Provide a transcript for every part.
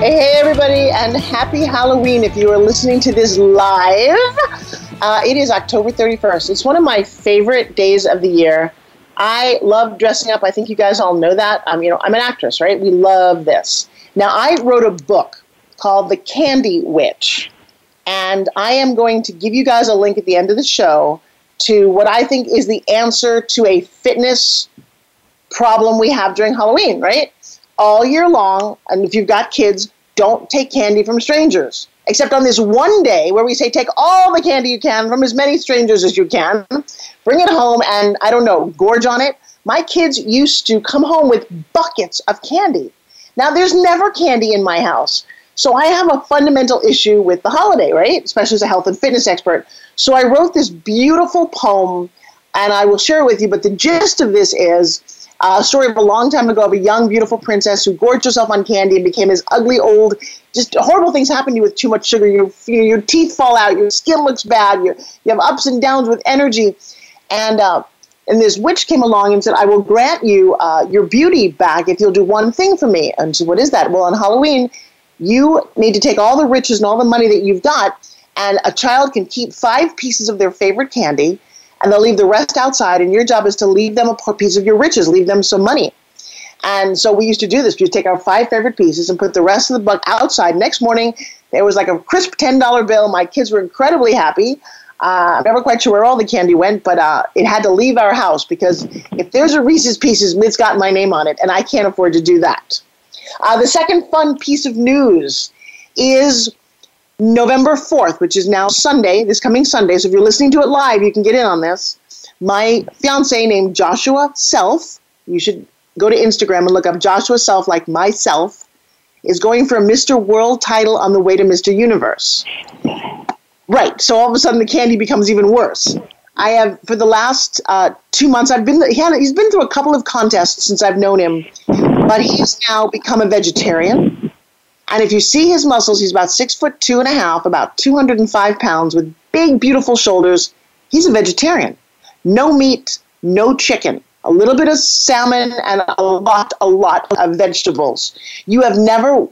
Hey, everybody, and happy Halloween if you are listening to this live. Uh, it is October 31st. It's one of my favorite days of the year. I love dressing up. I think you guys all know that. Um, you know, I'm an actress, right? We love this. Now, I wrote a book called The Candy Witch, and I am going to give you guys a link at the end of the show to what I think is the answer to a fitness problem we have during Halloween, right? All year long. And if you've got kids, don't take candy from strangers. Except on this one day where we say take all the candy you can from as many strangers as you can, bring it home, and I don't know, gorge on it. My kids used to come home with buckets of candy. Now, there's never candy in my house. So I have a fundamental issue with the holiday, right? Especially as a health and fitness expert. So I wrote this beautiful poem, and I will share it with you. But the gist of this is a story of a long time ago of a young, beautiful princess who gorged herself on candy and became as ugly, old, just horrible things happen to you with too much sugar. Your, your teeth fall out, your skin looks bad, you you have ups and downs with energy. And, uh, and this witch came along and said, I will grant you uh, your beauty back if you'll do one thing for me. And she said, What is that? Well, on Halloween, you need to take all the riches and all the money that you've got, and a child can keep five pieces of their favorite candy and they'll leave the rest outside. And your job is to leave them a piece of your riches, leave them some money. And so we used to do this. We'd take our five favorite pieces and put the rest of the buck outside. Next morning, there was like a crisp $10 bill. My kids were incredibly happy. Uh, I'm never quite sure where all the candy went, but uh, it had to leave our house because if there's a Reese's Pieces, it's got my name on it, and I can't afford to do that. Uh, the second fun piece of news is November 4th, which is now Sunday, this coming Sunday. So if you're listening to it live, you can get in on this. My fiance named Joshua Self, you should go to Instagram and look up Joshua Self, like myself, is going for a Mr. World title on the way to Mr. Universe. Right. So all of a sudden the candy becomes even worse. I have for the last uh, two months. I've been he had, he's been through a couple of contests since I've known him, but he's now become a vegetarian. And if you see his muscles, he's about six foot two and a half, about 205 pounds, with big, beautiful shoulders. He's a vegetarian. No meat, no chicken, a little bit of salmon, and a lot, a lot of vegetables. You have never,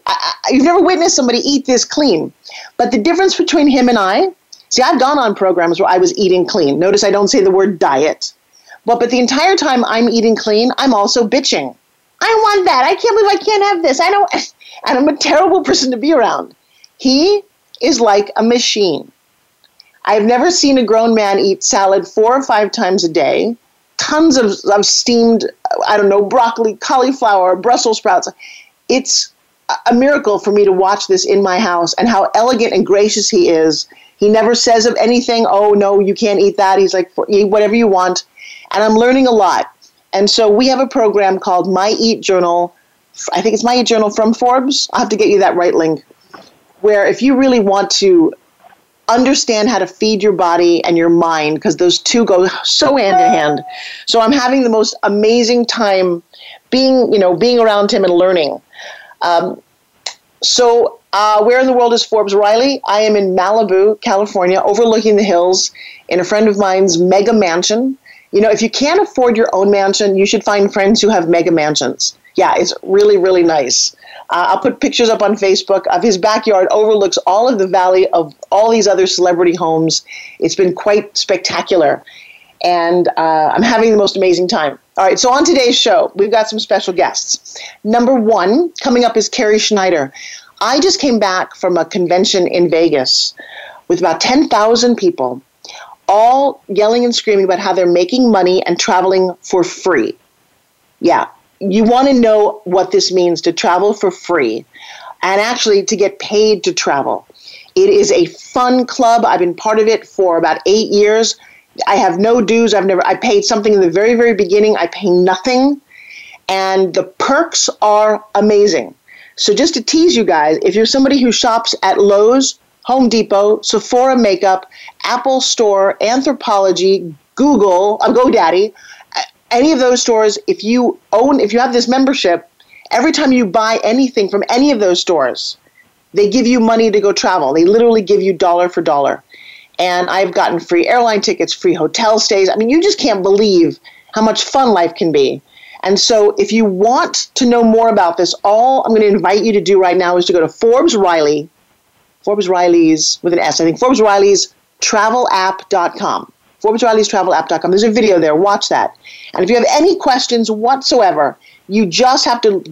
you've never witnessed somebody eat this clean. But the difference between him and I, see, I've gone on programs where I was eating clean. Notice I don't say the word diet. But, but the entire time I'm eating clean, I'm also bitching. I want that. I can't believe I can't have this. I don't and I'm a terrible person to be around. He is like a machine. I've never seen a grown man eat salad four or five times a day, tons of, of steamed, I don't know, broccoli, cauliflower, Brussels sprouts. It's a miracle for me to watch this in my house and how elegant and gracious he is. He never says of anything, oh, no, you can't eat that. He's like, eat whatever you want. And I'm learning a lot. And so we have a program called My Eat Journal I think it's my journal from Forbes. I'll have to get you that right link. Where if you really want to understand how to feed your body and your mind, because those two go so hand in hand. So I'm having the most amazing time being, you know, being around him and learning. Um, so uh, where in the world is Forbes Riley? I am in Malibu, California, overlooking the hills in a friend of mine's mega mansion. You know, if you can't afford your own mansion, you should find friends who have mega mansions yeah, it's really, really nice. Uh, I'll put pictures up on Facebook of his backyard overlooks all of the valley of all these other celebrity homes. It's been quite spectacular. And uh, I'm having the most amazing time. All right, so on today's show, we've got some special guests. Number one, coming up is Carrie Schneider. I just came back from a convention in Vegas with about 10,000 people, all yelling and screaming about how they're making money and traveling for free. Yeah, you want to know what this means to travel for free and actually to get paid to travel. It is a fun club. I've been part of it for about eight years. I have no dues. I've never, I paid something in the very, very beginning. I pay nothing. And the perks are amazing. So just to tease you guys, if you're somebody who shops at Lowe's, Home Depot, Sephora Makeup, Apple Store, Anthropologie, Google, uh, GoDaddy, any of those stores, if you own, if you have this membership, every time you buy anything from any of those stores, they give you money to go travel. They literally give you dollar for dollar. And I've gotten free airline tickets, free hotel stays. I mean, you just can't believe how much fun life can be. And so, if you want to know more about this, all I'm going to invite you to do right now is to go to Forbes Riley, Forbes Riley's with an S, I think Forbes Riley's travelapp.com. Forbes Riley's travelapp.com. There's a video there. Watch that. And if you have any questions whatsoever, you just have to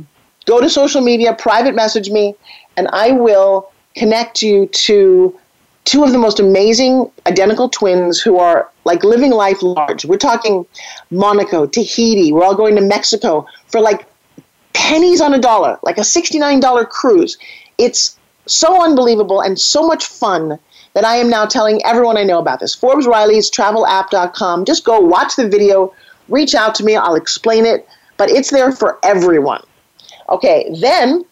go to social media, private message me, and I will connect you to two of the most amazing identical twins who are like living life large. We're talking Monaco, Tahiti. We're all going to Mexico for like pennies on a dollar, like a $69 cruise. It's so unbelievable and so much fun that I am now telling everyone I know about this. Forbes Riley's travelapp.com. Just go watch the video, reach out to me, I'll explain it, but it's there for everyone. Okay, then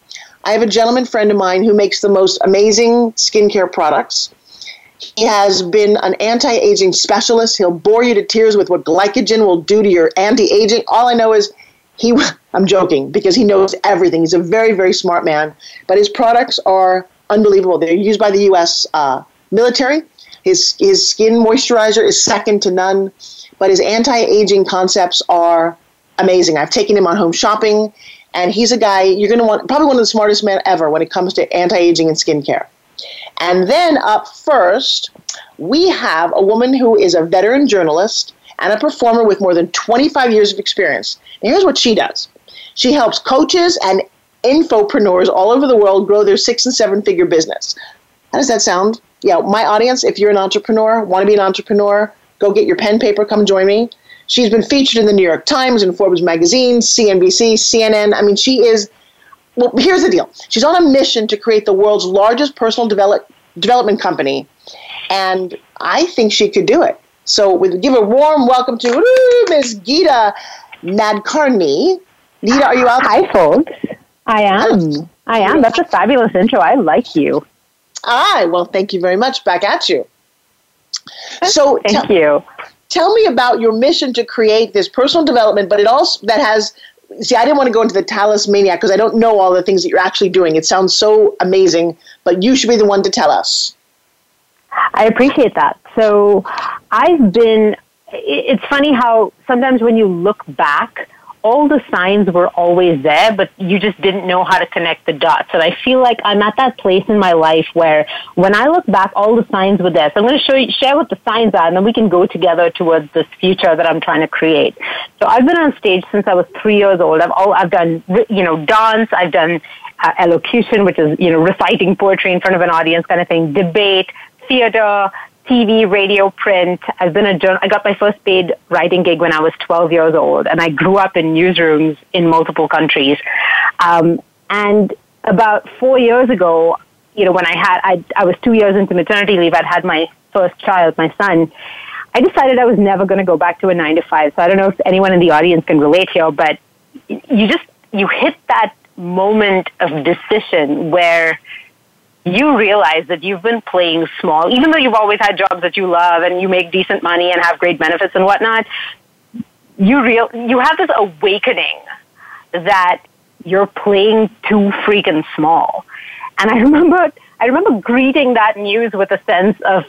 I have a gentleman friend of mine who makes the most amazing skincare products. He has been an anti aging specialist. He'll bore you to tears with what glycogen will do to your anti aging. All I know is he, I'm joking because he knows everything. He's a very, very smart man, but his products are unbelievable. They're used by the U.S. Uh, military. His, his skin moisturizer is second to none, but his anti aging concepts are amazing. I've taken him on home shopping, and he's a guy you're going to want, probably one of the smartest men ever when it comes to anti aging and skincare. And then up first, we have a woman who is a veteran journalist and a performer with more than 25 years of experience. Now, here's what she does she helps coaches and infopreneurs all over the world grow their six and seven figure business. How does that sound? yeah, my audience, if you're an entrepreneur, want to be an entrepreneur, go get your pen, paper, come join me. She's been featured in the New York Times and Forbes magazine, CNBC, CNN. I mean, she is. Well, here's the deal. She's on a mission to create the world's largest personal develop, development company, and I think she could do it. So, we give a warm welcome to Ms. Geeta Nadkarni. Geeta, are you out? Hi, folks. I am. I am. That's a fabulous intro. I like you. Hi. Well, thank you very much. Back at you. So, thank you. Tell me about your mission to create this personal development, but it also that has. See, I didn't want to go into the talismania because I don't know all the things that you're actually doing. It sounds so amazing, but you should be the one to tell us. I appreciate that. So, I've been. It's funny how sometimes when you look back all the signs were always there, but you just didn't know how to connect the dots. And I feel like I'm at that place in my life where when I look back, all the signs were there. So I'm going to show you, share what the signs are, and then we can go together towards this future that I'm trying to create. So I've been on stage since I was three years old. I've all, I've done, you know, dance. I've done uh, elocution, which is, you know, reciting poetry in front of an audience kind of thing, debate, theater, TV, radio, print. I've been a journal. I got my first paid writing gig when I was 12 years old, and I grew up in newsrooms in multiple countries. Um, and about four years ago, you know, when I had, I, I was two years into maternity leave. I'd had my first child, my son. I decided I was never going to go back to a nine to five. So I don't know if anyone in the audience can relate here, but you just you hit that moment of decision where you realize that you've been playing small, even though you've always had jobs that you love and you make decent money and have great benefits and whatnot. You real you have this awakening that you're playing too freaking small. And I remember I remember greeting that news with a sense of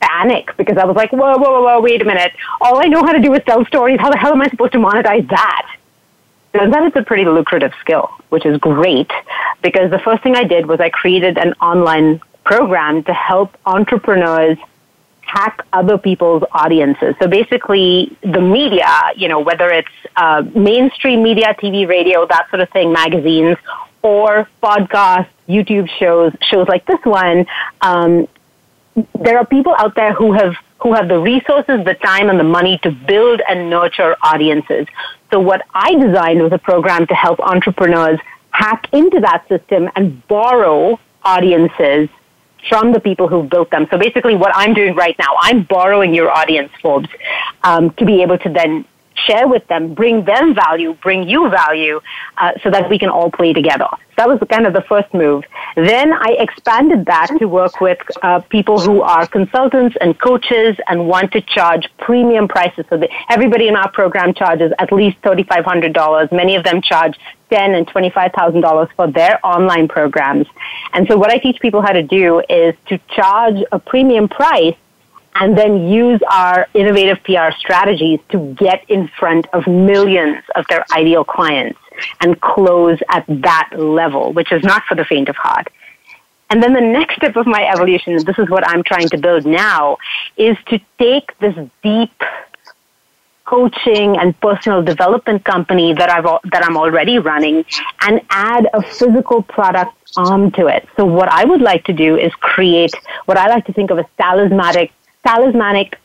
panic because I was like, whoa, whoa, whoa, whoa, wait a minute. All I know how to do is tell stories. How the hell am I supposed to monetize that? Turns out it's a pretty lucrative skill, which is great because the first thing I did was I created an online program to help entrepreneurs hack other people's audiences. So basically, the media, you know, whether it's uh, mainstream media, TV, radio, that sort of thing, magazines, or podcasts, YouTube shows, shows like this one, um, there are people out there who have who have the resources, the time, and the money to build and nurture audiences. So what I designed was a program to help entrepreneurs hack into that system and borrow audiences from the people who've built them. So basically what I'm doing right now, I'm borrowing your audience, Forbes, um, to be able to then share with them, bring them value, bring you value, uh, so that we can all play together. So That was kind of the first move. Then I expanded that to work with uh, people who are consultants and coaches and want to charge premium prices. So that everybody in our program charges at least $3,500. Many of them charge ten and twenty-five thousand dollars for their online programs. And so, what I teach people how to do is to charge a premium price and then use our innovative PR strategies to get in front of millions of their ideal clients and close at that level, which is not for the faint of heart. And then the next step of my evolution, and this is what I'm trying to build now, is to take this deep coaching and personal development company that I've that I'm already running and add a physical product arm to it. So what I would like to do is create what I like to think of as talismanic talismanic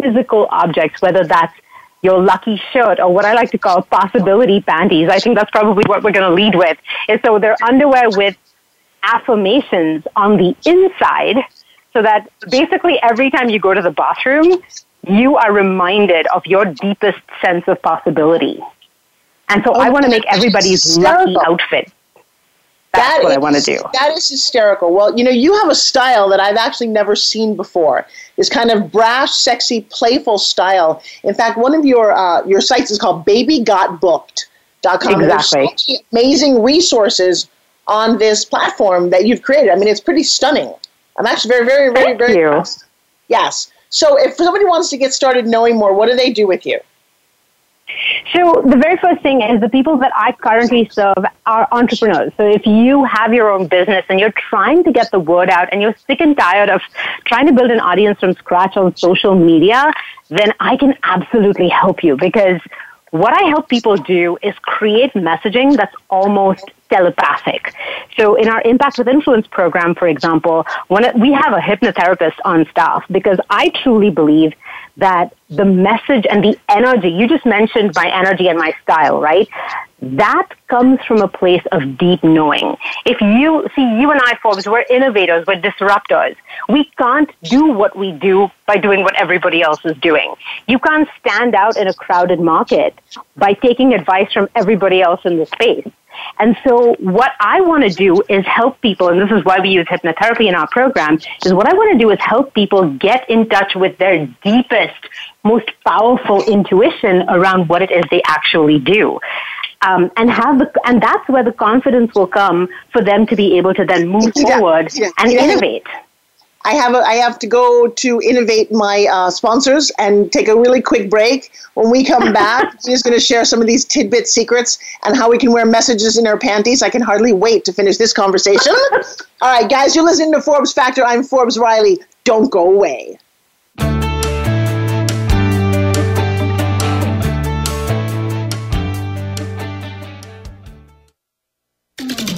physical objects, whether that's your lucky shirt or what I like to call possibility panties. I think that's probably what we're going to lead with. Is so they're underwear with affirmations on the inside so that basically every time you go to the bathroom, you are reminded of your deepest sense of possibility. And so oh, I want to make everybody's lucky outfit. That's that what is, I want to do. That is hysterical. Well, you know, you have a style that I've actually never seen before. This kind of brash, sexy, playful style. In fact, one of your uh, your sites is called babygotbooked.com. Exactly. There's so amazing resources on this platform that you've created. I mean, it's pretty stunning. I'm actually very, very, very, Thank very you. impressed. Yes. So if somebody wants to get started knowing more, what do they do with you? So the very first thing is the people that I currently serve are entrepreneurs. So if you have your own business and you're trying to get the word out and you're sick and tired of trying to build an audience from scratch on social media, then I can absolutely help you because what I help people do is create messaging that's almost telepathic. So in our Impact with Influence program, for example, when we have a hypnotherapist on staff because I truly believe that the message and the energy, you just mentioned my energy and my style, right? That comes from a place of deep knowing. If you see, you and I, Forbes, we're innovators, we're disruptors. We can't do what we do by doing what everybody else is doing. You can't stand out in a crowded market by taking advice from everybody else in the space. And so what I want to do is help people, and this is why we use hypnotherapy in our program, is what I want to do is help people get in touch with their deepest, most powerful intuition around what it is they actually do. Um, and have the, and that's where the confidence will come for them to be able to then move forward and innovate. I have a, I have to go to innovate my uh, sponsors and take a really quick break. When we come back, she's going to share some of these tidbit secrets and how we can wear messages in our panties. I can hardly wait to finish this conversation. All right, guys, you're listening to Forbes Factor. I'm Forbes Riley. Don't go away.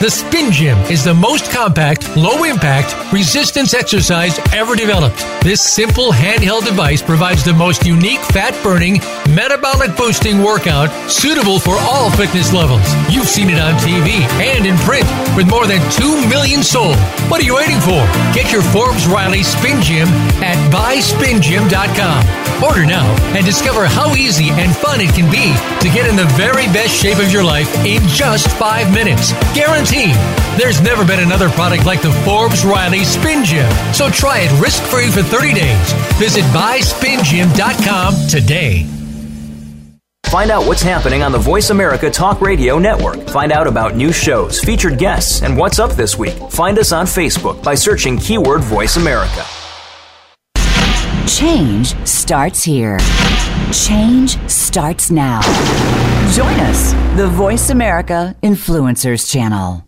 The Spin Gym is the most compact, low impact, resistance exercise ever developed. This simple handheld device provides the most unique fat burning, metabolic boosting workout suitable for all fitness levels. You've seen it on TV and in print with more than 2 million sold. What are you waiting for? Get your Forbes Riley Spin Gym at buyspingym.com. Order now and discover how easy and fun it can be to get in the very best shape of your life in just five minutes. Guaranteed. There's never been another product like the Forbes Riley Spin Gym. So try it risk free for 30 days. Visit buyspingym.com today. Find out what's happening on the Voice America Talk Radio Network. Find out about new shows, featured guests, and what's up this week. Find us on Facebook by searching keyword Voice America. Change starts here. Change starts now. Join us, the Voice America Influencers Channel.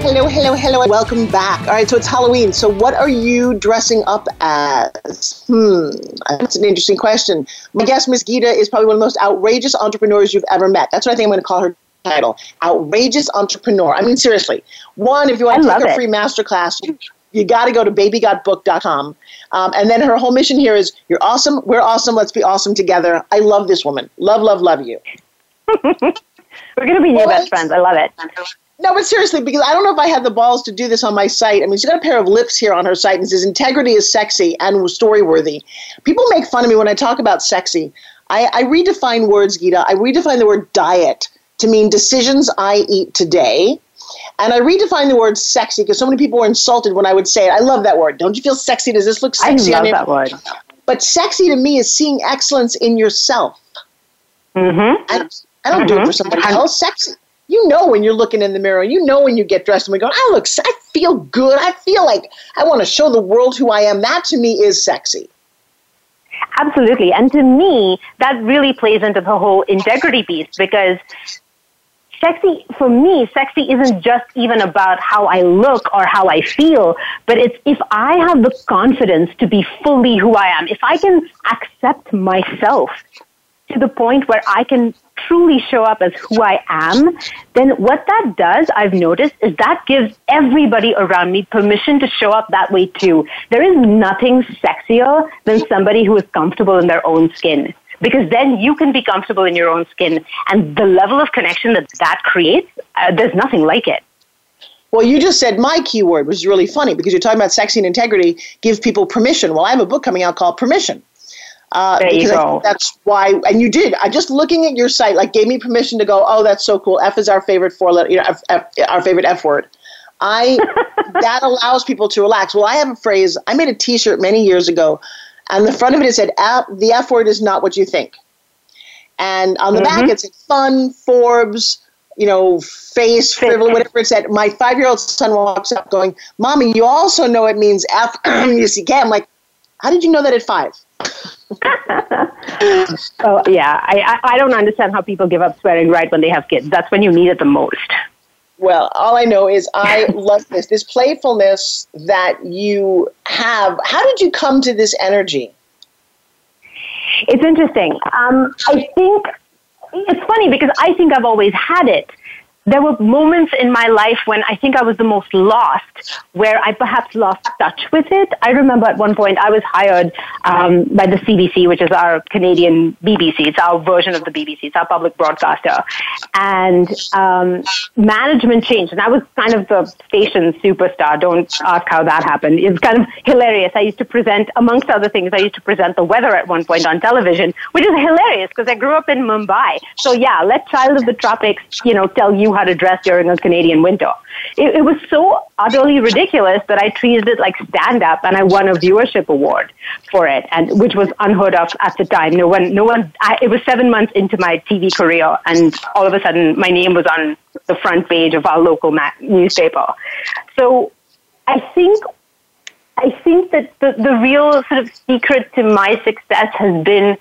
Hello, hello, hello, and welcome back. All right, so it's Halloween. So, what are you dressing up as? Hmm, that's an interesting question. My guest, Miss Geeta, is probably one of the most outrageous entrepreneurs you've ever met. That's what I think I'm going to call her title outrageous entrepreneur i mean seriously one if you want to take a free masterclass you, you got to go to babygotbook.com um, and then her whole mission here is you're awesome we're awesome let's be awesome together i love this woman love love love you we're going to be new best friends i love it no, but seriously, because I don't know if I had the balls to do this on my site. I mean, she's got a pair of lips here on her site and says integrity is sexy and story worthy. People make fun of me when I talk about sexy. I, I redefine words, Geeta. I redefine the word diet to mean decisions I eat today. And I redefine the word sexy because so many people were insulted when I would say it. I love that word. Don't you feel sexy? Does this look sexy? I love that word. But sexy to me is seeing excellence in yourself. Mm-hmm. I, I don't mm-hmm. do it for mm-hmm. somebody else. Sexy. You know when you're looking in the mirror. You know when you get dressed and we go, I look, I feel good. I feel like I want to show the world who I am. That to me is sexy. Absolutely. And to me, that really plays into the whole integrity piece because sexy for me sexy isn't just even about how i look or how i feel but it's if i have the confidence to be fully who i am if i can accept myself to the point where i can truly show up as who i am then what that does i've noticed is that gives everybody around me permission to show up that way too there is nothing sexier than somebody who is comfortable in their own skin because then you can be comfortable in your own skin and the level of connection that that creates uh, there's nothing like it well, you just said my keyword, which is really funny because you're talking about sexy and integrity, give people permission. Well, I have a book coming out called Permission. Uh, there you go. that's why, and you did. I just looking at your site, like, gave me permission to go. Oh, that's so cool. F is our favorite four letter, you know, F, F, our favorite F word. I that allows people to relax. Well, I have a phrase. I made a T-shirt many years ago and the front of it, said, the F word is not what you think. And on the mm-hmm. back, it said fun, Forbes, you know, face, frivolous, whatever it said. My five year old son walks up going, Mommy, you also know it means F." You F U C K. I'm like, how did you know that at five? oh, yeah. I, I don't understand how people give up swearing right when they have kids. That's when you need it the most. Well, all I know is I love this, this playfulness that you have. How did you come to this energy? It's interesting. Um, I think it's funny because I think I've always had it there were moments in my life when I think I was the most lost, where I perhaps lost touch with it. I remember at one point I was hired um, by the CBC, which is our Canadian BBC. It's our version of the BBC. It's our public broadcaster. And um, management changed, and I was kind of the station superstar. Don't ask how that happened. It's kind of hilarious. I used to present, amongst other things, I used to present the weather at one point on television, which is hilarious because I grew up in Mumbai. So yeah, let Child of the Tropics, you know, tell you how to dress during a Canadian winter. It, it was so utterly ridiculous that I treated it like stand up and I won a viewership award for it, and which was unheard of at the time. No one, no one, I, it was seven months into my TV career and all of a sudden my name was on the front page of our local ma- newspaper. So I think I think that the, the real sort of secret to my success has been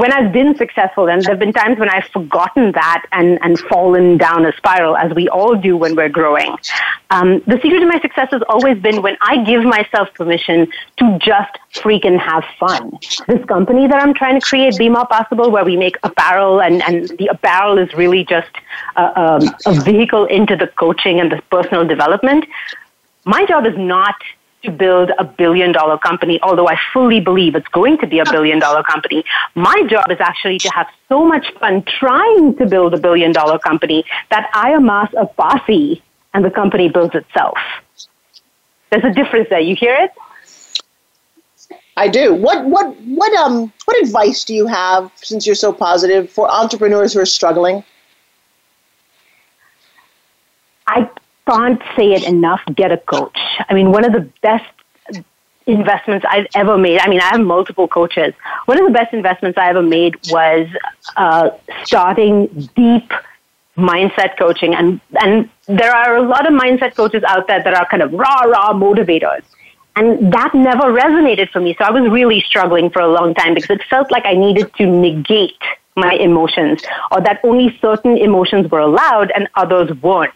when I've been successful, and there have been times when I've forgotten that and, and fallen down a spiral, as we all do when we're growing. Um, the secret to my success has always been when I give myself permission to just freaking have fun. This company that I'm trying to create, Be More Possible, where we make apparel, and, and the apparel is really just a, um, a vehicle into the coaching and the personal development. My job is not to build a billion dollar company, although I fully believe it's going to be a billion dollar company. My job is actually to have so much fun trying to build a billion dollar company that I amass a posse and the company builds itself. There's a difference there. You hear it? I do. What what what um what advice do you have since you're so positive for entrepreneurs who are struggling? I can't say it enough, get a coach. I mean, one of the best investments I've ever made. I mean, I have multiple coaches. One of the best investments I ever made was uh, starting deep mindset coaching. And, and there are a lot of mindset coaches out there that are kind of rah, rah motivators. And that never resonated for me. So I was really struggling for a long time because it felt like I needed to negate my emotions or that only certain emotions were allowed and others weren't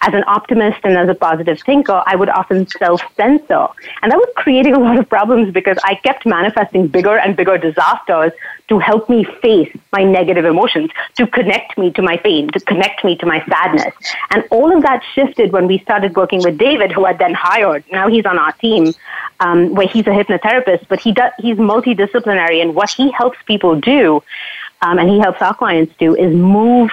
as an optimist and as a positive thinker, I would often self censor. And that was creating a lot of problems because I kept manifesting bigger and bigger disasters to help me face my negative emotions, to connect me to my pain, to connect me to my sadness. And all of that shifted when we started working with David, who I then hired. Now he's on our team, um, where he's a hypnotherapist, but he does, he's multidisciplinary. And what he helps people do, um, and he helps our clients do, is move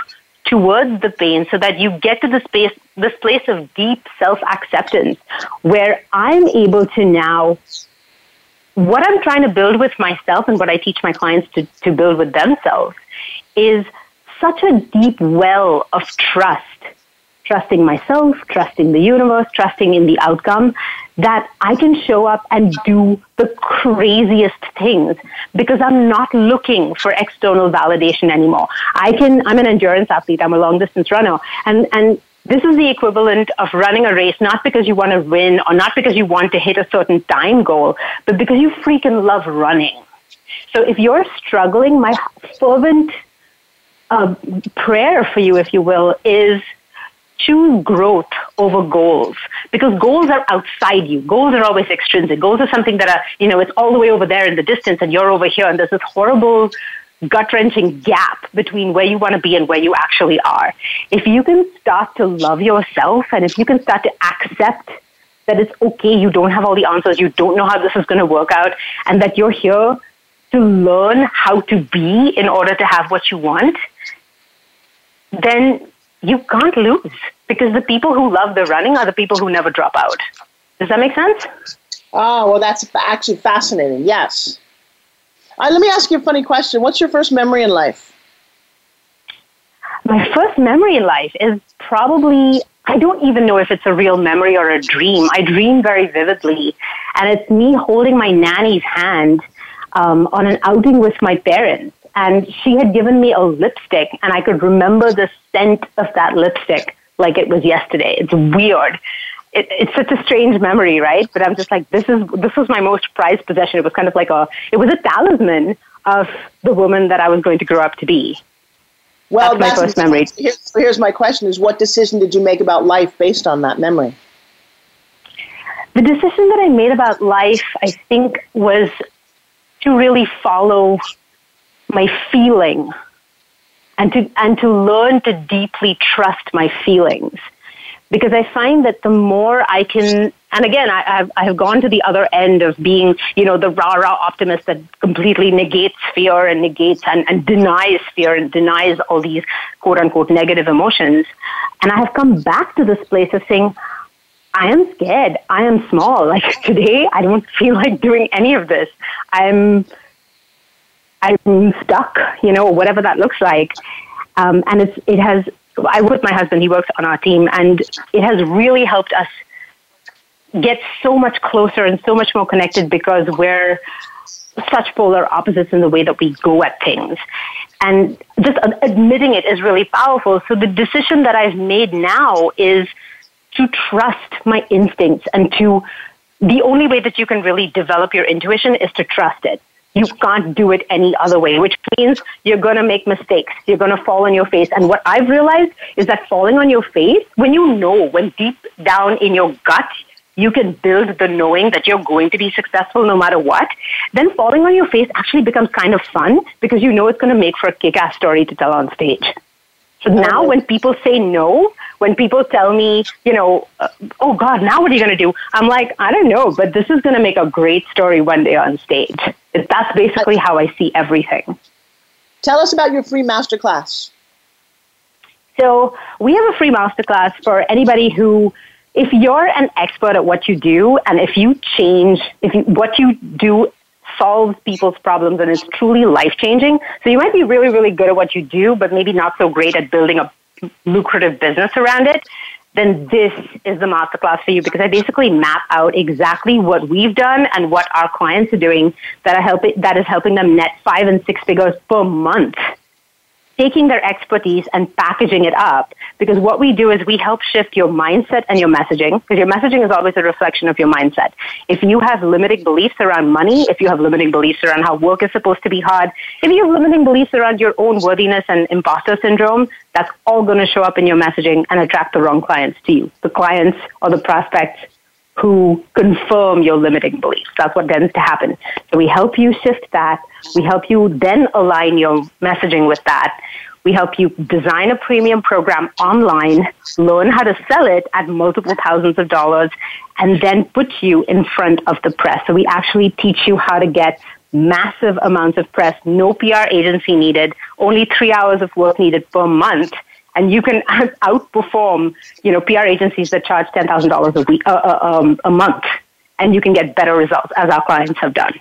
towards the pain so that you get to this space, this place of deep self-acceptance where I'm able to now what I'm trying to build with myself and what I teach my clients to, to build with themselves is such a deep well of trust trusting myself, trusting the universe, trusting in the outcome, that I can show up and do the craziest things because I'm not looking for external validation anymore. I can, I'm an endurance athlete, I'm a long distance runner, and, and this is the equivalent of running a race not because you want to win or not because you want to hit a certain time goal, but because you freaking love running. So if you're struggling, my fervent uh, prayer for you, if you will, is choose growth over goals because goals are outside you. Goals are always extrinsic. Goals are something that are, you know, it's all the way over there in the distance and you're over here and there's this horrible gut wrenching gap between where you want to be and where you actually are. If you can start to love yourself and if you can start to accept that it's okay, you don't have all the answers, you don't know how this is going to work out, and that you're here to learn how to be in order to have what you want, then you can't lose because the people who love the running are the people who never drop out. Does that make sense? Oh, well, that's actually fascinating. Yes. Let me ask you a funny question. What's your first memory in life? My first memory in life is probably, I don't even know if it's a real memory or a dream. I dream very vividly, and it's me holding my nanny's hand um, on an outing with my parents and she had given me a lipstick and I could remember the scent of that lipstick like it was yesterday. It's weird. It, it's such a strange memory, right? But I'm just like, this is this was my most prized possession. It was kind of like a, it was a talisman of the woman that I was going to grow up to be. Well, that's, that's my first memory. Here's, here's my question: Is what decision did you make about life based on that memory? The decision that I made about life, I think, was to really follow my feeling and to, and to learn to deeply trust my feelings. Because I find that the more I can, and again, I, have I have gone to the other end of being, you know, the rah rah optimist that completely negates fear and negates and, and denies fear and denies all these quote unquote negative emotions. And I have come back to this place of saying, I am scared. I am small. Like today, I don't feel like doing any of this. I'm I'm stuck, you know, whatever that looks like. Um, and it's, it has, I work with my husband, he works on our team, and it has really helped us get so much closer and so much more connected because we're such polar opposites in the way that we go at things. And just admitting it is really powerful. So the decision that I've made now is to trust my instincts and to the only way that you can really develop your intuition is to trust it. You can't do it any other way, which means you're going to make mistakes. You're going to fall on your face. And what I've realized is that falling on your face, when you know, when deep down in your gut, you can build the knowing that you're going to be successful no matter what, then falling on your face actually becomes kind of fun because you know it's going to make for a kick ass story to tell on stage. So now when people say no, when people tell me, you know, uh, oh God, now what are you going to do? I'm like, I don't know, but this is going to make a great story one day on stage. That's basically how I see everything. Tell us about your free masterclass. So we have a free masterclass for anybody who, if you're an expert at what you do, and if you change, if you, what you do solves people's problems and is truly life changing. So you might be really, really good at what you do, but maybe not so great at building a lucrative business around it. then this is the masterclass for you because I basically map out exactly what we've done and what our clients are doing that are helping that is helping them net five and six figures per month taking their expertise and packaging it up. Because what we do is we help shift your mindset and your messaging, because your messaging is always a reflection of your mindset. If you have limiting beliefs around money, if you have limiting beliefs around how work is supposed to be hard, if you have limiting beliefs around your own worthiness and imposter syndrome, that's all going to show up in your messaging and attract the wrong clients to you. The clients or the prospects who confirm your limiting beliefs. That's what tends to happen. So we help you shift that. We help you then align your messaging with that. We help you design a premium program online, learn how to sell it at multiple thousands of dollars, and then put you in front of the press. So we actually teach you how to get massive amounts of press, no PR agency needed, only three hours of work needed per month and you can outperform you know PR agencies that charge ten thousand dollars a week uh, uh, um, a month, and you can get better results as our clients have done.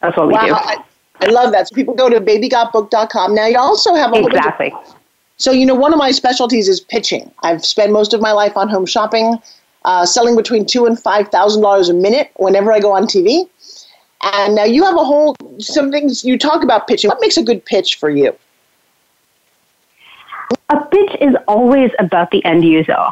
That's what we wow, do. I, I love that. So people go to babygotbook.com. Now you also have a whole exactly. Of, so you know one of my specialties is pitching. I've spent most of my life on home shopping, uh, selling between two and five thousand dollars a minute whenever I go on TV. And now you have a whole some things you talk about pitching. What makes a good pitch for you? A pitch is always about the end user.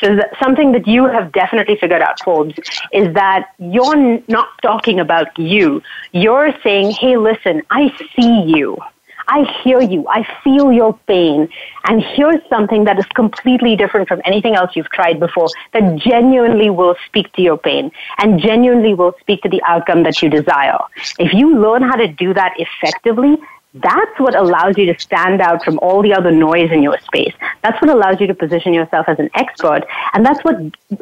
So that something that you have definitely figured out, Forbes, is that you're not talking about you. You're saying, hey, listen, I see you. I hear you. I feel your pain. And here's something that is completely different from anything else you've tried before that genuinely will speak to your pain and genuinely will speak to the outcome that you desire. If you learn how to do that effectively, that's what allows you to stand out from all the other noise in your space. That's what allows you to position yourself as an expert. And that's what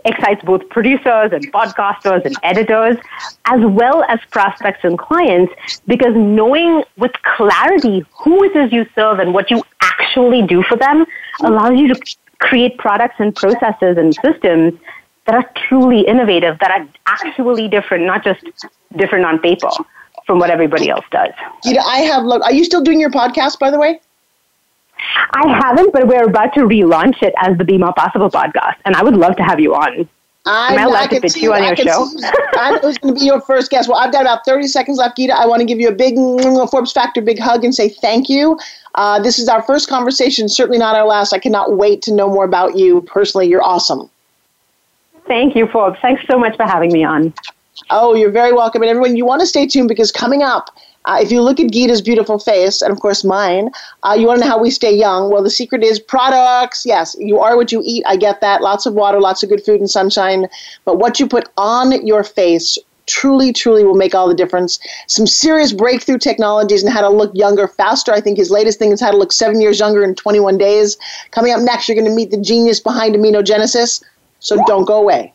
excites both producers and podcasters and editors, as well as prospects and clients, because knowing with clarity who it is you serve and what you actually do for them allows you to create products and processes and systems that are truly innovative, that are actually different, not just different on paper from what everybody else does. You know, I have look. Are you still doing your podcast, by the way? I haven't, but we're about to relaunch it as the Be More Possible podcast, and I would love to have you on. I'm, Am I allowed to pitch you on your show? I was going to be your first guest. Well, I've got about 30 seconds left, Geeta. I want to give you a big Forbes Factor, big hug, and say thank you. Uh, this is our first conversation, certainly not our last. I cannot wait to know more about you personally. You're awesome. Thank you, Forbes. Thanks so much for having me on. Oh, you're very welcome. And everyone, you want to stay tuned because coming up, uh, if you look at Geeta's beautiful face, and of course mine, uh, you want to know how we stay young. Well, the secret is products. Yes, you are what you eat. I get that. Lots of water, lots of good food and sunshine. But what you put on your face truly, truly will make all the difference. Some serious breakthrough technologies and how to look younger faster. I think his latest thing is how to look seven years younger in 21 days. Coming up next, you're going to meet the genius behind Aminogenesis. So don't go away.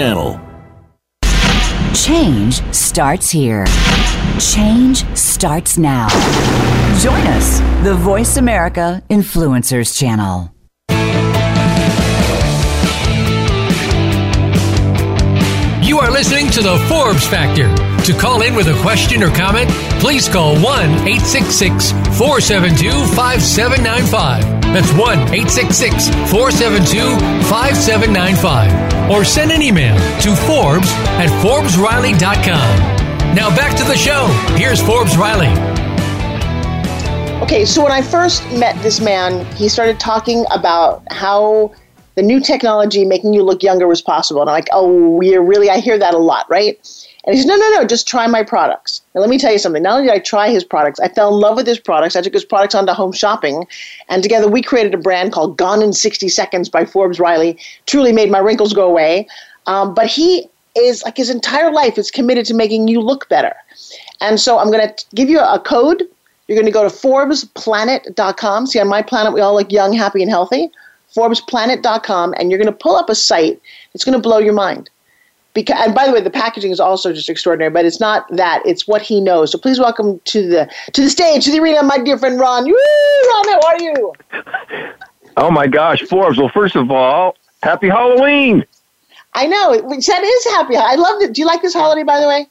Change starts here. Change starts now. Join us, the Voice America Influencers channel. You are listening to the Forbes Factor. To call in with a question or comment, please call 1 866 472 5795. That's 1 866 472 5795. Or send an email to Forbes at ForbesRiley.com. Now back to the show. Here's Forbes Riley. Okay, so when I first met this man, he started talking about how the new technology making you look younger was possible. And I'm like, oh, you're really, I hear that a lot, right? And he said, no, no, no, just try my products. Now, let me tell you something. Not only did I try his products, I fell in love with his products. I took his products onto home shopping. And together we created a brand called Gone in 60 Seconds by Forbes Riley. Truly made my wrinkles go away. Um, but he is, like, his entire life is committed to making you look better. And so I'm going to give you a code. You're going to go to ForbesPlanet.com. See, on my planet, we all look young, happy, and healthy. ForbesPlanet.com, and you're going to pull up a site that's going to blow your mind. Because, and by the way, the packaging is also just extraordinary. But it's not that; it's what he knows. So please welcome to the to the stage, to the arena, my dear friend Ron. Woo, Ron, how are you? Oh my gosh, Forbes! Well, first of all, happy Halloween. I know that is happy. I love it. Do you like this holiday, by the way?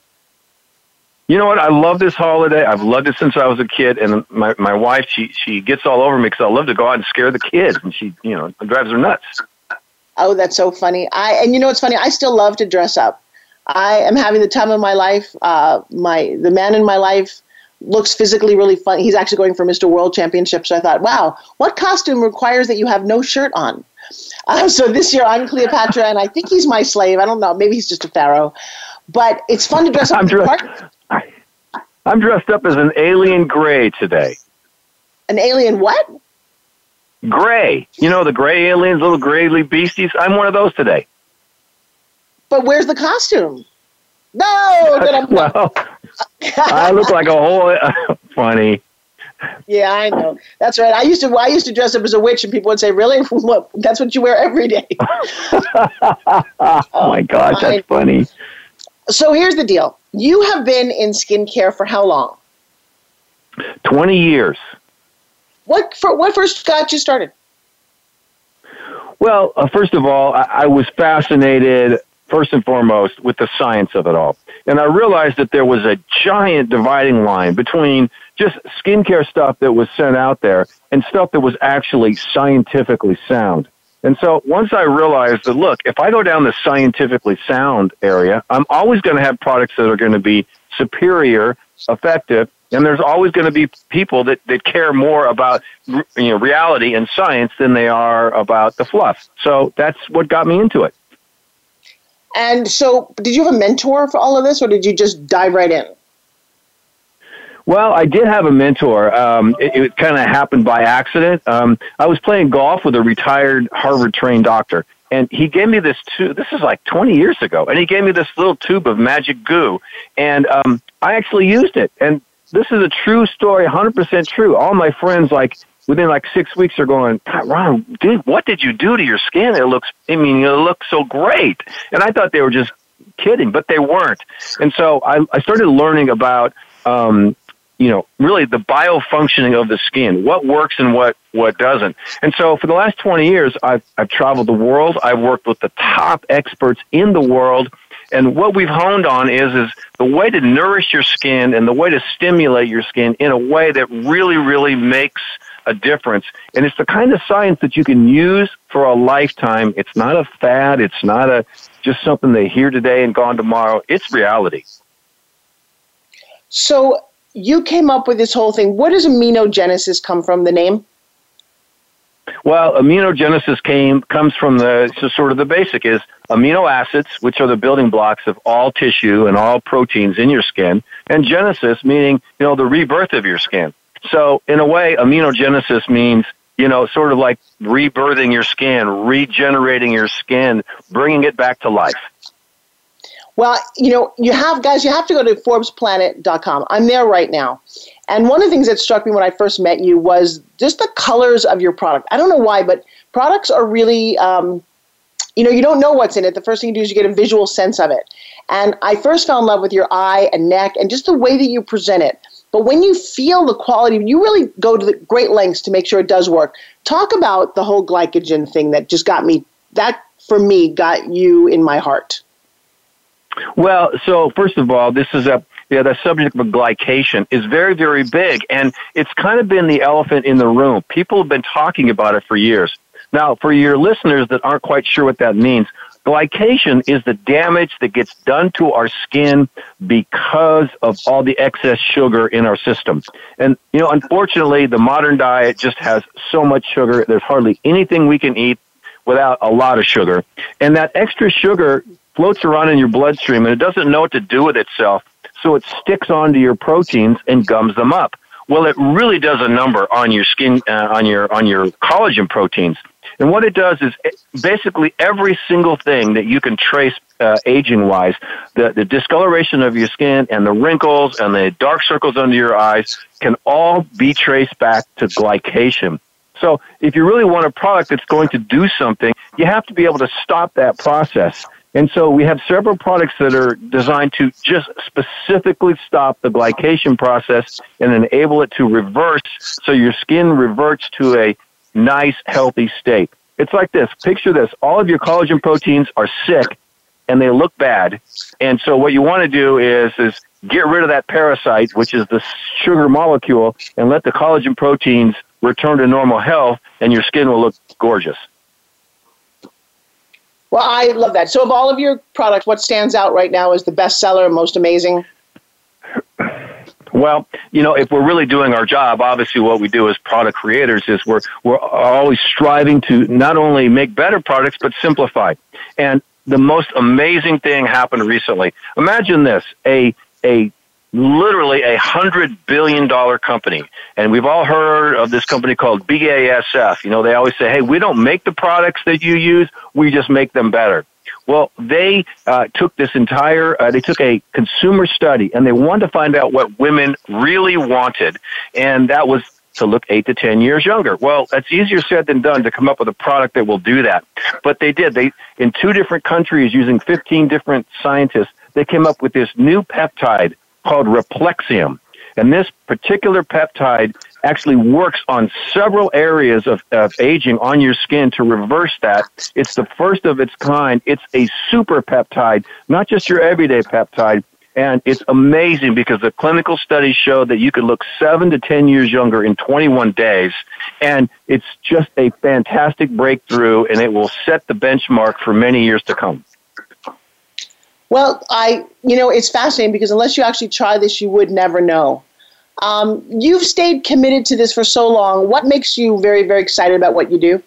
You know what? I love this holiday. I've loved it since I was a kid, and my my wife she she gets all over me because I love to go out and scare the kids, and she you know drives her nuts. Oh, that's so funny. I and you know what's funny? I still love to dress up. I am having the time of my life. Uh, my the man in my life looks physically really fun. He's actually going for Mr. World Championship. So I thought, wow, what costume requires that you have no shirt on? Uh, so this year I'm Cleopatra, and I think he's my slave. I don't know. Maybe he's just a pharaoh. But it's fun to dress up. I'm dressed. I'm dressed up as an alien gray today. An alien what? Gray. You know the gray aliens, little grayly beasties. I'm one of those today. But where's the costume? No. well, I look like a whole funny. Yeah, I know. That's right. I used to I used to dress up as a witch, and people would say, "Really? What? That's what you wear every day." oh my gosh, that's funny. So here's the deal. You have been in skincare for how long? 20 years. What for, what first got you started? Well, uh, first of all, I, I was fascinated first and foremost with the science of it all. And I realized that there was a giant dividing line between just skincare stuff that was sent out there and stuff that was actually scientifically sound. And so once I realized that, look, if I go down the scientifically sound area, I'm always going to have products that are going to be superior, effective, and there's always going to be people that, that care more about you know, reality and science than they are about the fluff. So that's what got me into it. And so, did you have a mentor for all of this, or did you just dive right in? Well, I did have a mentor. Um, it, it kind of happened by accident. Um, I was playing golf with a retired Harvard trained doctor, and he gave me this tube. This is like 20 years ago, and he gave me this little tube of magic goo, and um, I actually used it. And this is a true story, 100% true. All my friends, like within like six weeks, are going, God, Ron, dude, what did you do to your skin? It looks, I mean, it looks so great. And I thought they were just kidding, but they weren't. And so I, I started learning about um, you know, really the biofunctioning of the skin, what works and what, what doesn't. And so for the last 20 years, I've, I've traveled the world. I've worked with the top experts in the world. And what we've honed on is, is the way to nourish your skin and the way to stimulate your skin in a way that really, really makes a difference. And it's the kind of science that you can use for a lifetime. It's not a fad. It's not a, just something they hear today and gone tomorrow. It's reality. So you came up with this whole thing. Where does aminogenesis come from, the name? Well, Aminogenesis came comes from the so sort of the basic is amino acids, which are the building blocks of all tissue and all proteins in your skin, and genesis meaning you know the rebirth of your skin. So in a way, Aminogenesis means you know sort of like rebirthing your skin, regenerating your skin, bringing it back to life. Well, you know, you have guys, you have to go to ForbesPlanet.com. I'm there right now. And one of the things that struck me when I first met you was just the colors of your product. I don't know why, but products are really, um, you know, you don't know what's in it. The first thing you do is you get a visual sense of it. And I first fell in love with your eye and neck and just the way that you present it. But when you feel the quality, you really go to the great lengths to make sure it does work. Talk about the whole glycogen thing that just got me, that for me got you in my heart. Well, so first of all, this is a yeah, the subject of glycation is very, very big, and it's kind of been the elephant in the room. People have been talking about it for years. Now, for your listeners that aren't quite sure what that means, glycation is the damage that gets done to our skin because of all the excess sugar in our system. And, you know, unfortunately, the modern diet just has so much sugar. There's hardly anything we can eat without a lot of sugar. And that extra sugar floats around in your bloodstream and it doesn't know what to do with itself. So it sticks onto your proteins and gums them up. Well, it really does a number on your skin, uh, on your on your collagen proteins. And what it does is basically every single thing that you can trace uh, aging wise, the, the discoloration of your skin and the wrinkles and the dark circles under your eyes can all be traced back to glycation. So if you really want a product that's going to do something, you have to be able to stop that process. And so we have several products that are designed to just specifically stop the glycation process and enable it to reverse so your skin reverts to a nice, healthy state. It's like this. Picture this. All of your collagen proteins are sick and they look bad. And so what you want to do is, is get rid of that parasite, which is the sugar molecule, and let the collagen proteins return to normal health and your skin will look gorgeous. Well, I love that. So, of all of your products, what stands out right now as the best seller, most amazing? Well, you know, if we're really doing our job, obviously what we do as product creators is we're we're always striving to not only make better products but simplify. And the most amazing thing happened recently. Imagine this: a a literally a hundred billion dollar company. And we've all heard of this company called BASF. You know, they always say, hey, we don't make the products that you use, we just make them better. Well, they uh, took this entire, uh, they took a consumer study and they wanted to find out what women really wanted. And that was to look eight to ten years younger. Well, that's easier said than done to come up with a product that will do that. But they did. They, in two different countries using 15 different scientists, they came up with this new peptide called Replexium. And this particular peptide actually works on several areas of, of aging on your skin to reverse that. It's the first of its kind. It's a super peptide, not just your everyday peptide. And it's amazing because the clinical studies show that you could look seven to 10 years younger in 21 days. And it's just a fantastic breakthrough and it will set the benchmark for many years to come. Well, I, you know, it's fascinating because unless you actually try this, you would never know. Um, you've stayed committed to this for so long. What makes you very, very excited about what you do?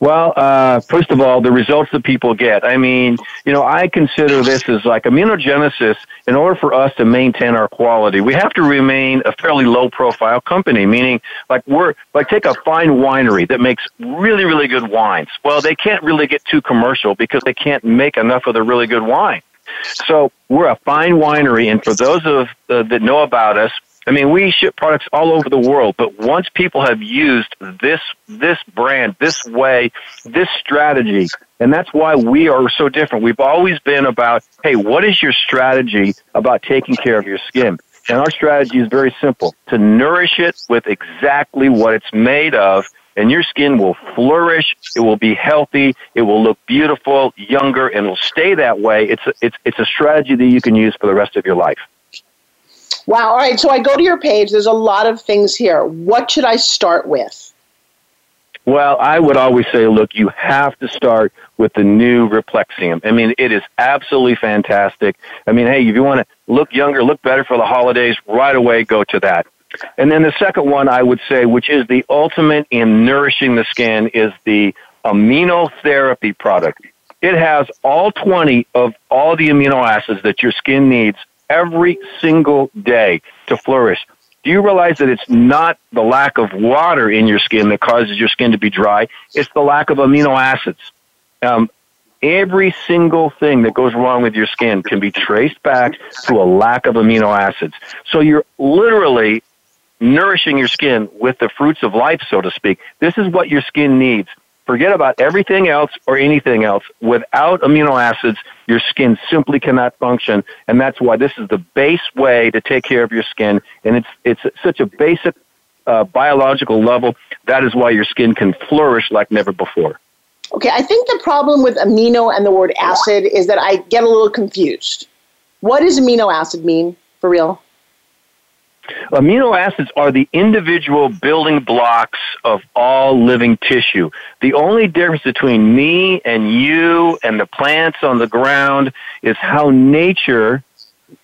Well, uh, first of all, the results that people get. I mean, you know, I consider this as like Aminogenesis. In order for us to maintain our quality, we have to remain a fairly low profile company, meaning like we're, like take a fine winery that makes really, really good wines. Well, they can't really get too commercial because they can't make enough of the really good wine. So we're a fine winery, and for those of uh, that know about us, I mean, we ship products all over the world, but once people have used this this brand, this way, this strategy, and that's why we are so different. We've always been about, hey, what is your strategy about taking care of your skin? And our strategy is very simple: to nourish it with exactly what it's made of, and your skin will flourish. It will be healthy. It will look beautiful, younger, and it'll stay that way. It's a, it's it's a strategy that you can use for the rest of your life. Wow. All right. So I go to your page. There's a lot of things here. What should I start with? Well, I would always say, look, you have to start with the new Replexium. I mean, it is absolutely fantastic. I mean, hey, if you want to look younger, look better for the holidays, right away go to that. and then the second one I would say, which is the ultimate in nourishing the skin, is the amino therapy product. It has all 20 of all the amino acids that your skin needs every single day to flourish. Do you realize that it's not the lack of water in your skin that causes your skin to be dry? It's the lack of amino acids. Um, every single thing that goes wrong with your skin can be traced back to a lack of amino acids. So you're literally nourishing your skin with the fruits of life, so to speak. This is what your skin needs. Forget about everything else or anything else. Without amino acids, your skin simply cannot function, and that's why this is the base way to take care of your skin. And it's it's such a basic uh, biological level. That is why your skin can flourish like never before. Okay, I think the problem with amino and the word acid is that I get a little confused. What does amino acid mean for real? Amino acids are the individual building blocks of all living tissue. The only difference between me and you and the plants on the ground is how nature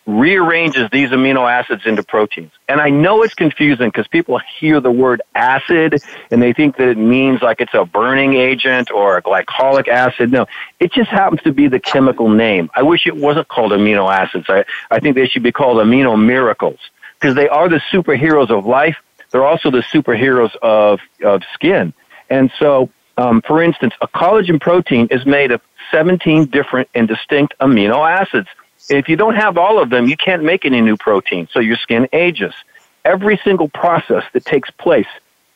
rearranges these amino acids into proteins. And I know it's confusing because people hear the word acid and they think that it means like it's a burning agent or a glycolic acid. No, it just happens to be the chemical name. I wish it wasn't called amino acids. I, I think they should be called amino miracles because they are the superheroes of life. They're also the superheroes of, of skin. And so, um, for instance, a collagen protein is made of 17 different and distinct amino acids. If you don't have all of them, you can't make any new protein, so your skin ages. Every single process that takes place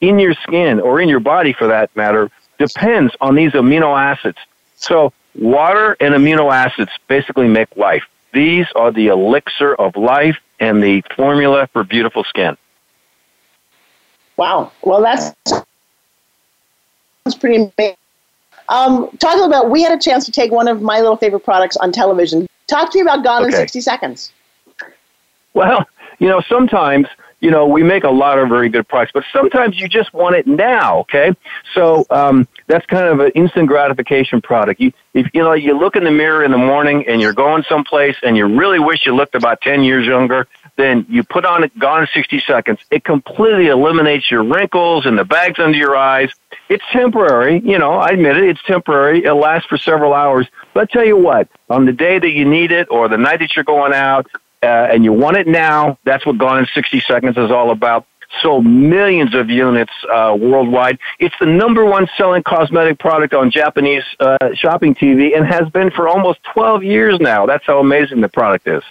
in your skin or in your body for that matter depends on these amino acids. So, water and amino acids basically make life. These are the elixir of life and the formula for beautiful skin. Wow. Well, that's, that's pretty amazing. Um, talking about, we had a chance to take one of my little favorite products on television. Talk to me about Gone okay. in 60 Seconds. Well, you know, sometimes you know, we make a lot of very good products, but sometimes you just want it now, okay? So um, that's kind of an instant gratification product. You, if you know, you look in the mirror in the morning and you're going someplace and you really wish you looked about 10 years younger, then you put on it Gone 60 seconds. It completely eliminates your wrinkles and the bags under your eyes. It's temporary, you know, I admit it, it's temporary. It lasts for several hours. But I tell you what, on the day that you need it or the night that you're going out, uh, and you want it now, that's what Gone in 60 Seconds is all about. Sold millions of units uh, worldwide. It's the number one selling cosmetic product on Japanese uh, shopping TV and has been for almost 12 years now. That's how amazing the product is.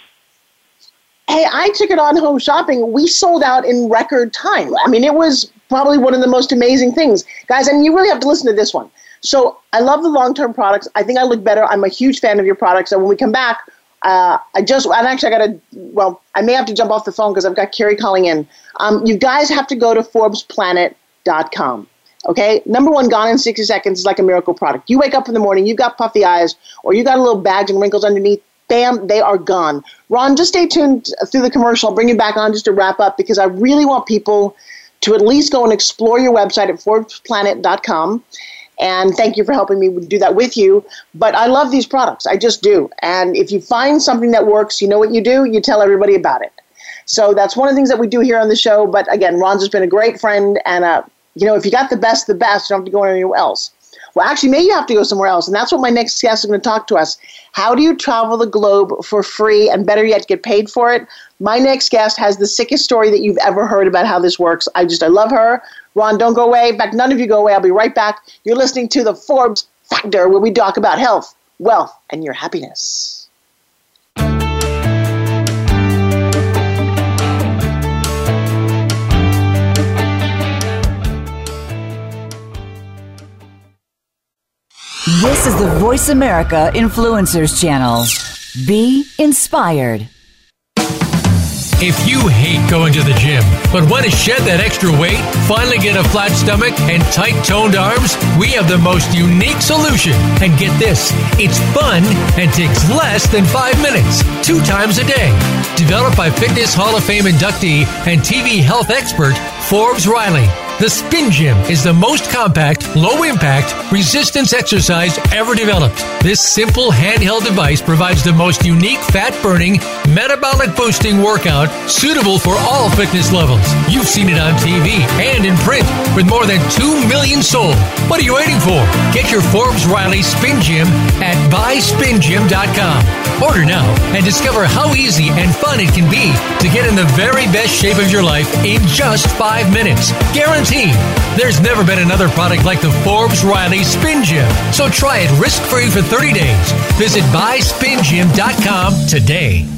Hey, I took it on home shopping. We sold out in record time. I mean, it was probably one of the most amazing things. Guys, and you really have to listen to this one. So I love the long term products. I think I look better. I'm a huge fan of your products. And when we come back, uh, I just, and actually, I got to, well, I may have to jump off the phone because I've got Carrie calling in. Um, you guys have to go to ForbesPlanet.com. Okay, number one, gone in 60 seconds is like a miracle product. You wake up in the morning, you've got puffy eyes, or you got a little bags and wrinkles underneath. Bam, they are gone. Ron, just stay tuned through the commercial. I'll bring you back on just to wrap up because I really want people to at least go and explore your website at ForbesPlanet.com and thank you for helping me do that with you. But I love these products. I just do. And if you find something that works, you know what you do? You tell everybody about it. So that's one of the things that we do here on the show. But again, Ron's has been a great friend. And, uh, you know, if you got the best, the best, you don't have to go anywhere else. Well, actually, maybe you have to go somewhere else. And that's what my next guest is going to talk to us. How do you travel the globe for free and better yet, get paid for it? My next guest has the sickest story that you've ever heard about how this works. I just, I love her. Ron, don't go away. In fact, none of you go away. I'll be right back. You're listening to the Forbes Factor, where we talk about health, wealth, and your happiness. This is the Voice America Influencers Channel. Be inspired. If you hate going to the gym, but want to shed that extra weight, finally get a flat stomach, and tight toned arms, we have the most unique solution. And get this it's fun and takes less than five minutes, two times a day. Developed by Fitness Hall of Fame inductee and TV health expert Forbes Riley. The Spin Gym is the most compact, low impact, resistance exercise ever developed. This simple handheld device provides the most unique fat burning, metabolic boosting workout suitable for all fitness levels. You've seen it on TV and in print with more than 2 million sold. What are you waiting for? Get your Forbes Riley Spin Gym at buyspingym.com. Order now and discover how easy and fun it can be to get in the very best shape of your life in just five minutes. Guaranteed. There's never been another product like the Forbes Riley Spin Gym. So try it risk free for 30 days. Visit buyspingym.com today.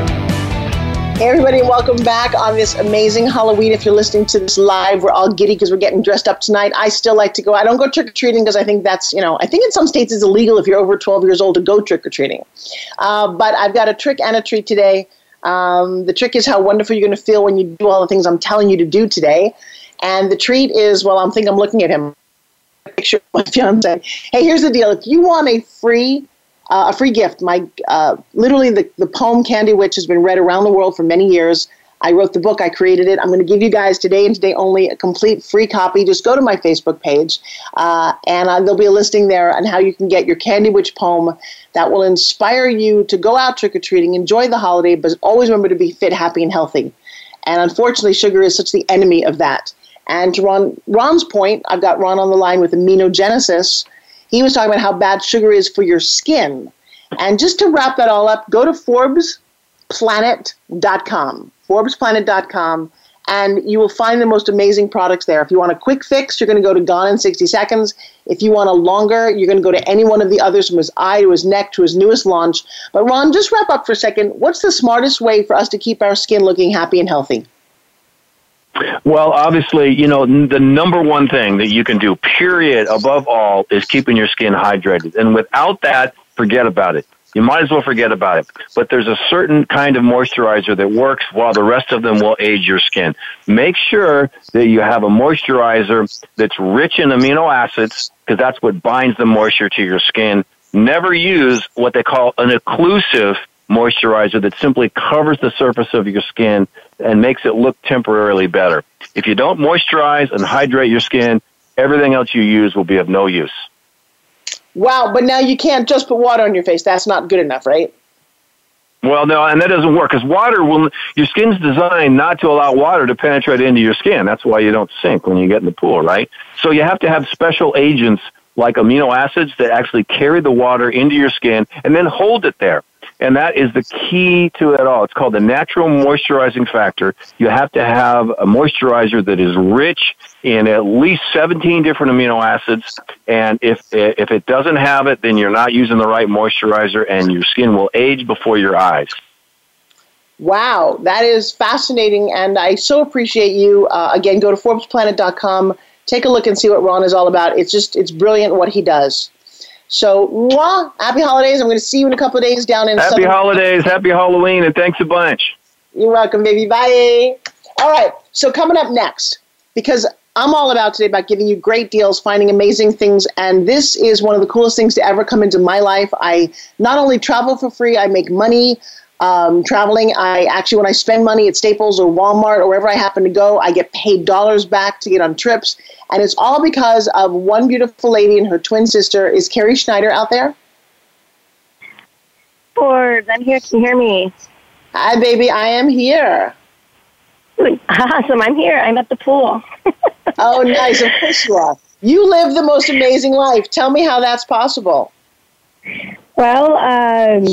Hey, everybody, and welcome back on this amazing Halloween. If you're listening to this live, we're all giddy because we're getting dressed up tonight. I still like to go. I don't go trick or treating because I think that's, you know, I think in some states it's illegal if you're over 12 years old to go trick or treating. Uh, but I've got a trick and a treat today. Um, the trick is how wonderful you're going to feel when you do all the things I'm telling you to do today. And the treat is, well, I'm think I'm looking at him. Picture my fiance. Hey, here's the deal. If you want a free uh, a free gift. My uh, literally the, the poem Candy Witch has been read around the world for many years. I wrote the book, I created it. I'm going to give you guys today and today only a complete free copy. Just go to my Facebook page, uh, and uh, there'll be a listing there on how you can get your Candy Witch poem that will inspire you to go out trick or treating, enjoy the holiday, but always remember to be fit, happy, and healthy. And unfortunately, sugar is such the enemy of that. And to Ron, Ron's point, I've got Ron on the line with Aminogenesis he was talking about how bad sugar is for your skin. And just to wrap that all up, go to ForbesPlanet.com, ForbesPlanet.com, and you will find the most amazing products there. If you want a quick fix, you're going to go to Gone in 60 Seconds. If you want a longer, you're going to go to any one of the others from his eye to his neck to his newest launch. But Ron, just wrap up for a second. What's the smartest way for us to keep our skin looking happy and healthy? Well, obviously, you know, the number one thing that you can do, period, above all, is keeping your skin hydrated. And without that, forget about it. You might as well forget about it. But there's a certain kind of moisturizer that works while the rest of them will age your skin. Make sure that you have a moisturizer that's rich in amino acids because that's what binds the moisture to your skin. Never use what they call an occlusive moisturizer that simply covers the surface of your skin and makes it look temporarily better. If you don't moisturize and hydrate your skin, everything else you use will be of no use. Wow, but now you can't just put water on your face. That's not good enough, right? Well, no, and that doesn't work because water will. Your skin's designed not to allow water to penetrate into your skin. That's why you don't sink when you get in the pool, right? So you have to have special agents like amino acids that actually carry the water into your skin and then hold it there and that is the key to it all. It's called the natural moisturizing factor. You have to have a moisturizer that is rich in at least 17 different amino acids, and if if it doesn't have it, then you're not using the right moisturizer, and your skin will age before your eyes. Wow, that is fascinating, and I so appreciate you. Uh, again, go to ForbesPlanet.com, take a look and see what Ron is all about. It's just it's brilliant what he does. So, mwah, happy holidays. I'm going to see you in a couple of days down in Happy Southern- holidays, happy Halloween, and thanks a bunch. You're welcome, baby. Bye. All right. So coming up next, because I'm all about today about giving you great deals, finding amazing things, and this is one of the coolest things to ever come into my life. I not only travel for free, I make money um, traveling. I actually, when I spend money at Staples or Walmart or wherever I happen to go, I get paid dollars back to get on trips, and it's all because of one beautiful lady and her twin sister. Is Carrie Schneider out there? Forbes, I'm here. Can you hear me? Hi, baby. I am here. Awesome. I'm here. I'm at the pool. oh, nice. Of course you are. You live the most amazing life. Tell me how that's possible. Well, um,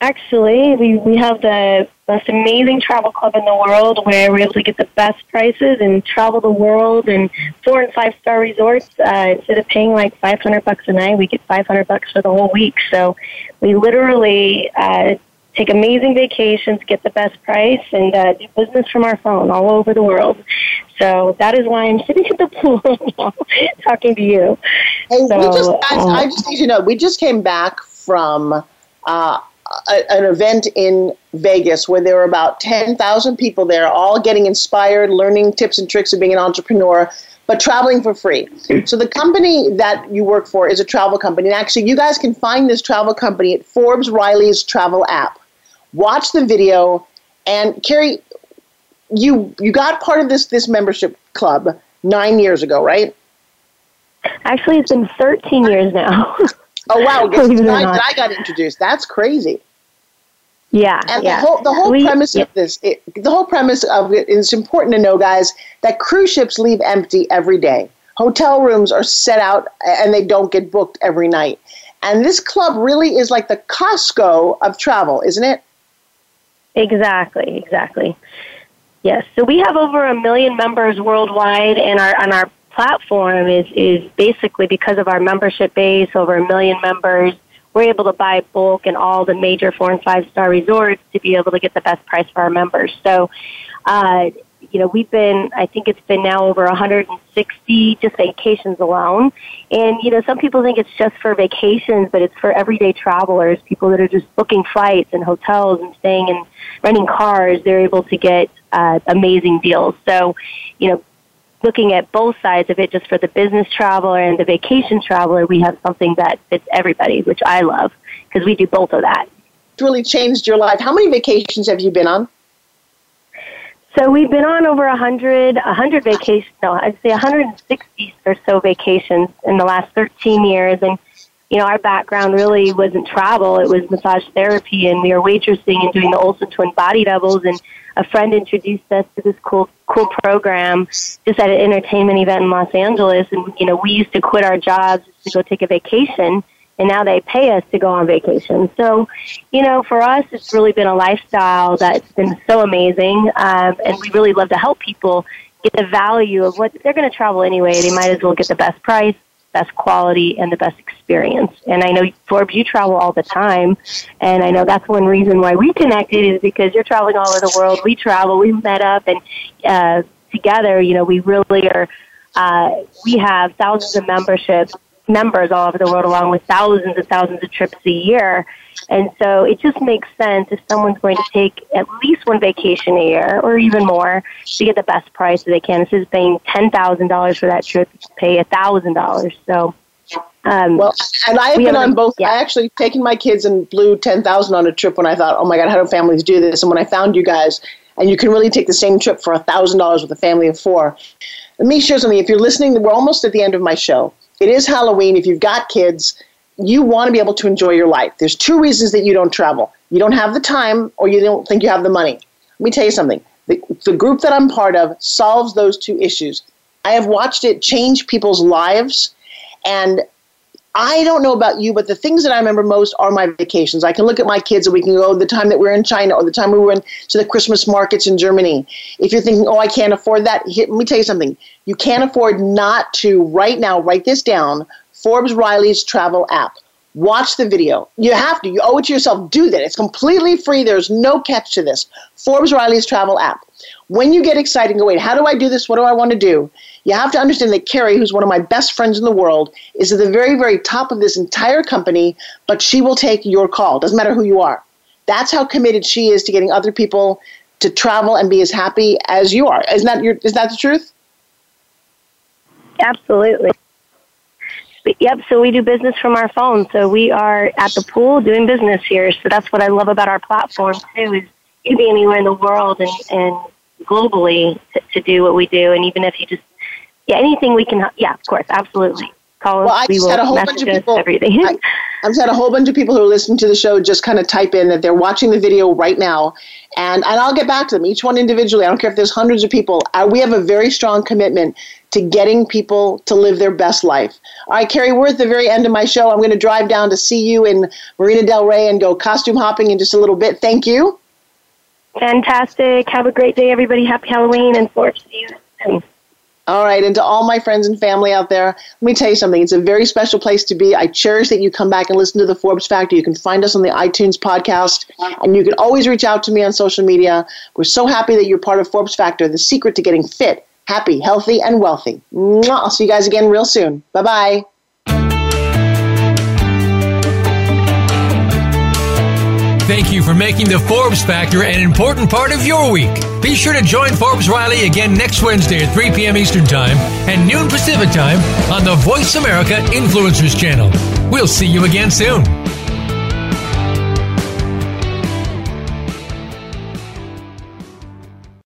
actually, we, we have the most amazing travel club in the world where we're able to get the best prices and travel the world and four and five star resorts. Uh, instead of paying like 500 bucks a night, we get 500 bucks for the whole week. So we literally uh, take amazing vacations, get the best price, and uh, do business from our phone all over the world. So that is why I'm sitting at the pool now, talking to you. Hey, so, we just, I, I, just need to know, we just came back from uh, a, an event in Vegas where there were about 10,000 people there, all getting inspired, learning tips and tricks of being an entrepreneur, but traveling for free. So the company that you work for is a travel company. And actually, you guys can find this travel company at Forbes Riley's travel app. Watch the video. And Carrie, you you got part of this this membership club nine years ago, right? Actually, it's been 13 years now. Oh wow! I, I got introduced. That's crazy. Yeah, and yeah. the whole the whole we, premise yeah. of this, it, the whole premise of it is important to know, guys, that cruise ships leave empty every day. Hotel rooms are set out and they don't get booked every night. And this club really is like the Costco of travel, isn't it? Exactly, exactly. Yes. So we have over a million members worldwide, and our and our platform is, is basically because of our membership base, over a million members, we're able to buy bulk in all the major four and five star resorts to be able to get the best price for our members. So, uh, you know, we've been, I think it's been now over 160 just vacations alone. And, you know, some people think it's just for vacations, but it's for everyday travelers, people that are just booking flights and hotels and staying and renting cars. They're able to get uh, amazing deals. So, you know, looking at both sides of it, just for the business traveler and the vacation traveler, we have something that fits everybody, which I love because we do both of that. It's really changed your life. How many vacations have you been on? So we've been on over 100, 100 vacations, no, I'd say 160 or so vacations in the last 13 years. And, you know, our background really wasn't travel. It was massage therapy and we were waitressing and doing the Olsen twin body doubles. And a friend introduced us to this cool, cool program just at an entertainment event in Los Angeles. And, you know, we used to quit our jobs to go take a vacation and now they pay us to go on vacation. So, you know, for us, it's really been a lifestyle that's been so amazing, um, and we really love to help people get the value of what they're going to travel anyway. They might as well get the best price, best quality, and the best experience. And I know Forbes, you travel all the time, and I know that's one reason why we connected is because you're traveling all over the world. We travel, we met up, and uh, together, you know, we really are. Uh, we have thousands of memberships members all over the world, along with thousands and thousands of trips a year. And so it just makes sense if someone's going to take at least one vacation a year or even more to get the best price that they can. Instead of paying $10,000 for that trip, you pay $1,000. So, um, well, and I have been on both. Yeah. I actually taken my kids and blew ten thousand on a trip when I thought, oh my god, how do families do this? And when I found you guys, and you can really take the same trip for a thousand dollars with a family of four. Let me share something. If you're listening, we're almost at the end of my show. It is Halloween. If you've got kids, you want to be able to enjoy your life. There's two reasons that you don't travel. You don't have the time, or you don't think you have the money. Let me tell you something. The, the group that I'm part of solves those two issues. I have watched it change people's lives, and I don't know about you, but the things that I remember most are my vacations. I can look at my kids and we can go oh, the time that we're in China or the time we were in to the Christmas markets in Germany. If you're thinking, oh, I can't afford that, let me tell you something. You can't afford not to right now write this down. Forbes Riley's travel app. Watch the video. You have to. You owe it to yourself. Do that. It's completely free. There's no catch to this. Forbes Riley's travel app. When you get excited and go, wait, how do I do this? What do I want to do? You have to understand that Carrie, who's one of my best friends in the world, is at the very, very top of this entire company, but she will take your call. Doesn't matter who you are. That's how committed she is to getting other people to travel and be as happy as you are. Isn't that your is that the truth? Absolutely. Yep, so we do business from our phone. So we are at the pool doing business here. So that's what I love about our platform too is you be anywhere in the world and, and globally to, to do what we do. And even if you just yeah, anything we can. Yeah, of course, absolutely. Call well, us. I we just will had a whole bunch of people. Everything. I, I've had a whole bunch of people who are listening to the show just kind of type in that they're watching the video right now, and and I'll get back to them each one individually. I don't care if there's hundreds of people. Uh, we have a very strong commitment to getting people to live their best life. All right, Carrie, we're at the very end of my show. I'm going to drive down to see you in Marina Del Rey and go costume hopping in just a little bit. Thank you. Fantastic. Have a great day, everybody. Happy Halloween and Forbes see you. All right, and to all my friends and family out there, let me tell you something. It's a very special place to be. I cherish that you come back and listen to the Forbes Factor. You can find us on the iTunes podcast, and you can always reach out to me on social media. We're so happy that you're part of Forbes Factor, the secret to getting fit, happy, healthy, and wealthy. I'll see you guys again real soon. Bye bye. Thank you for making the Forbes Factor an important part of your week. Be sure to join Forbes Riley again next Wednesday at 3 p.m. Eastern Time and noon Pacific Time on the Voice America Influencers Channel. We'll see you again soon.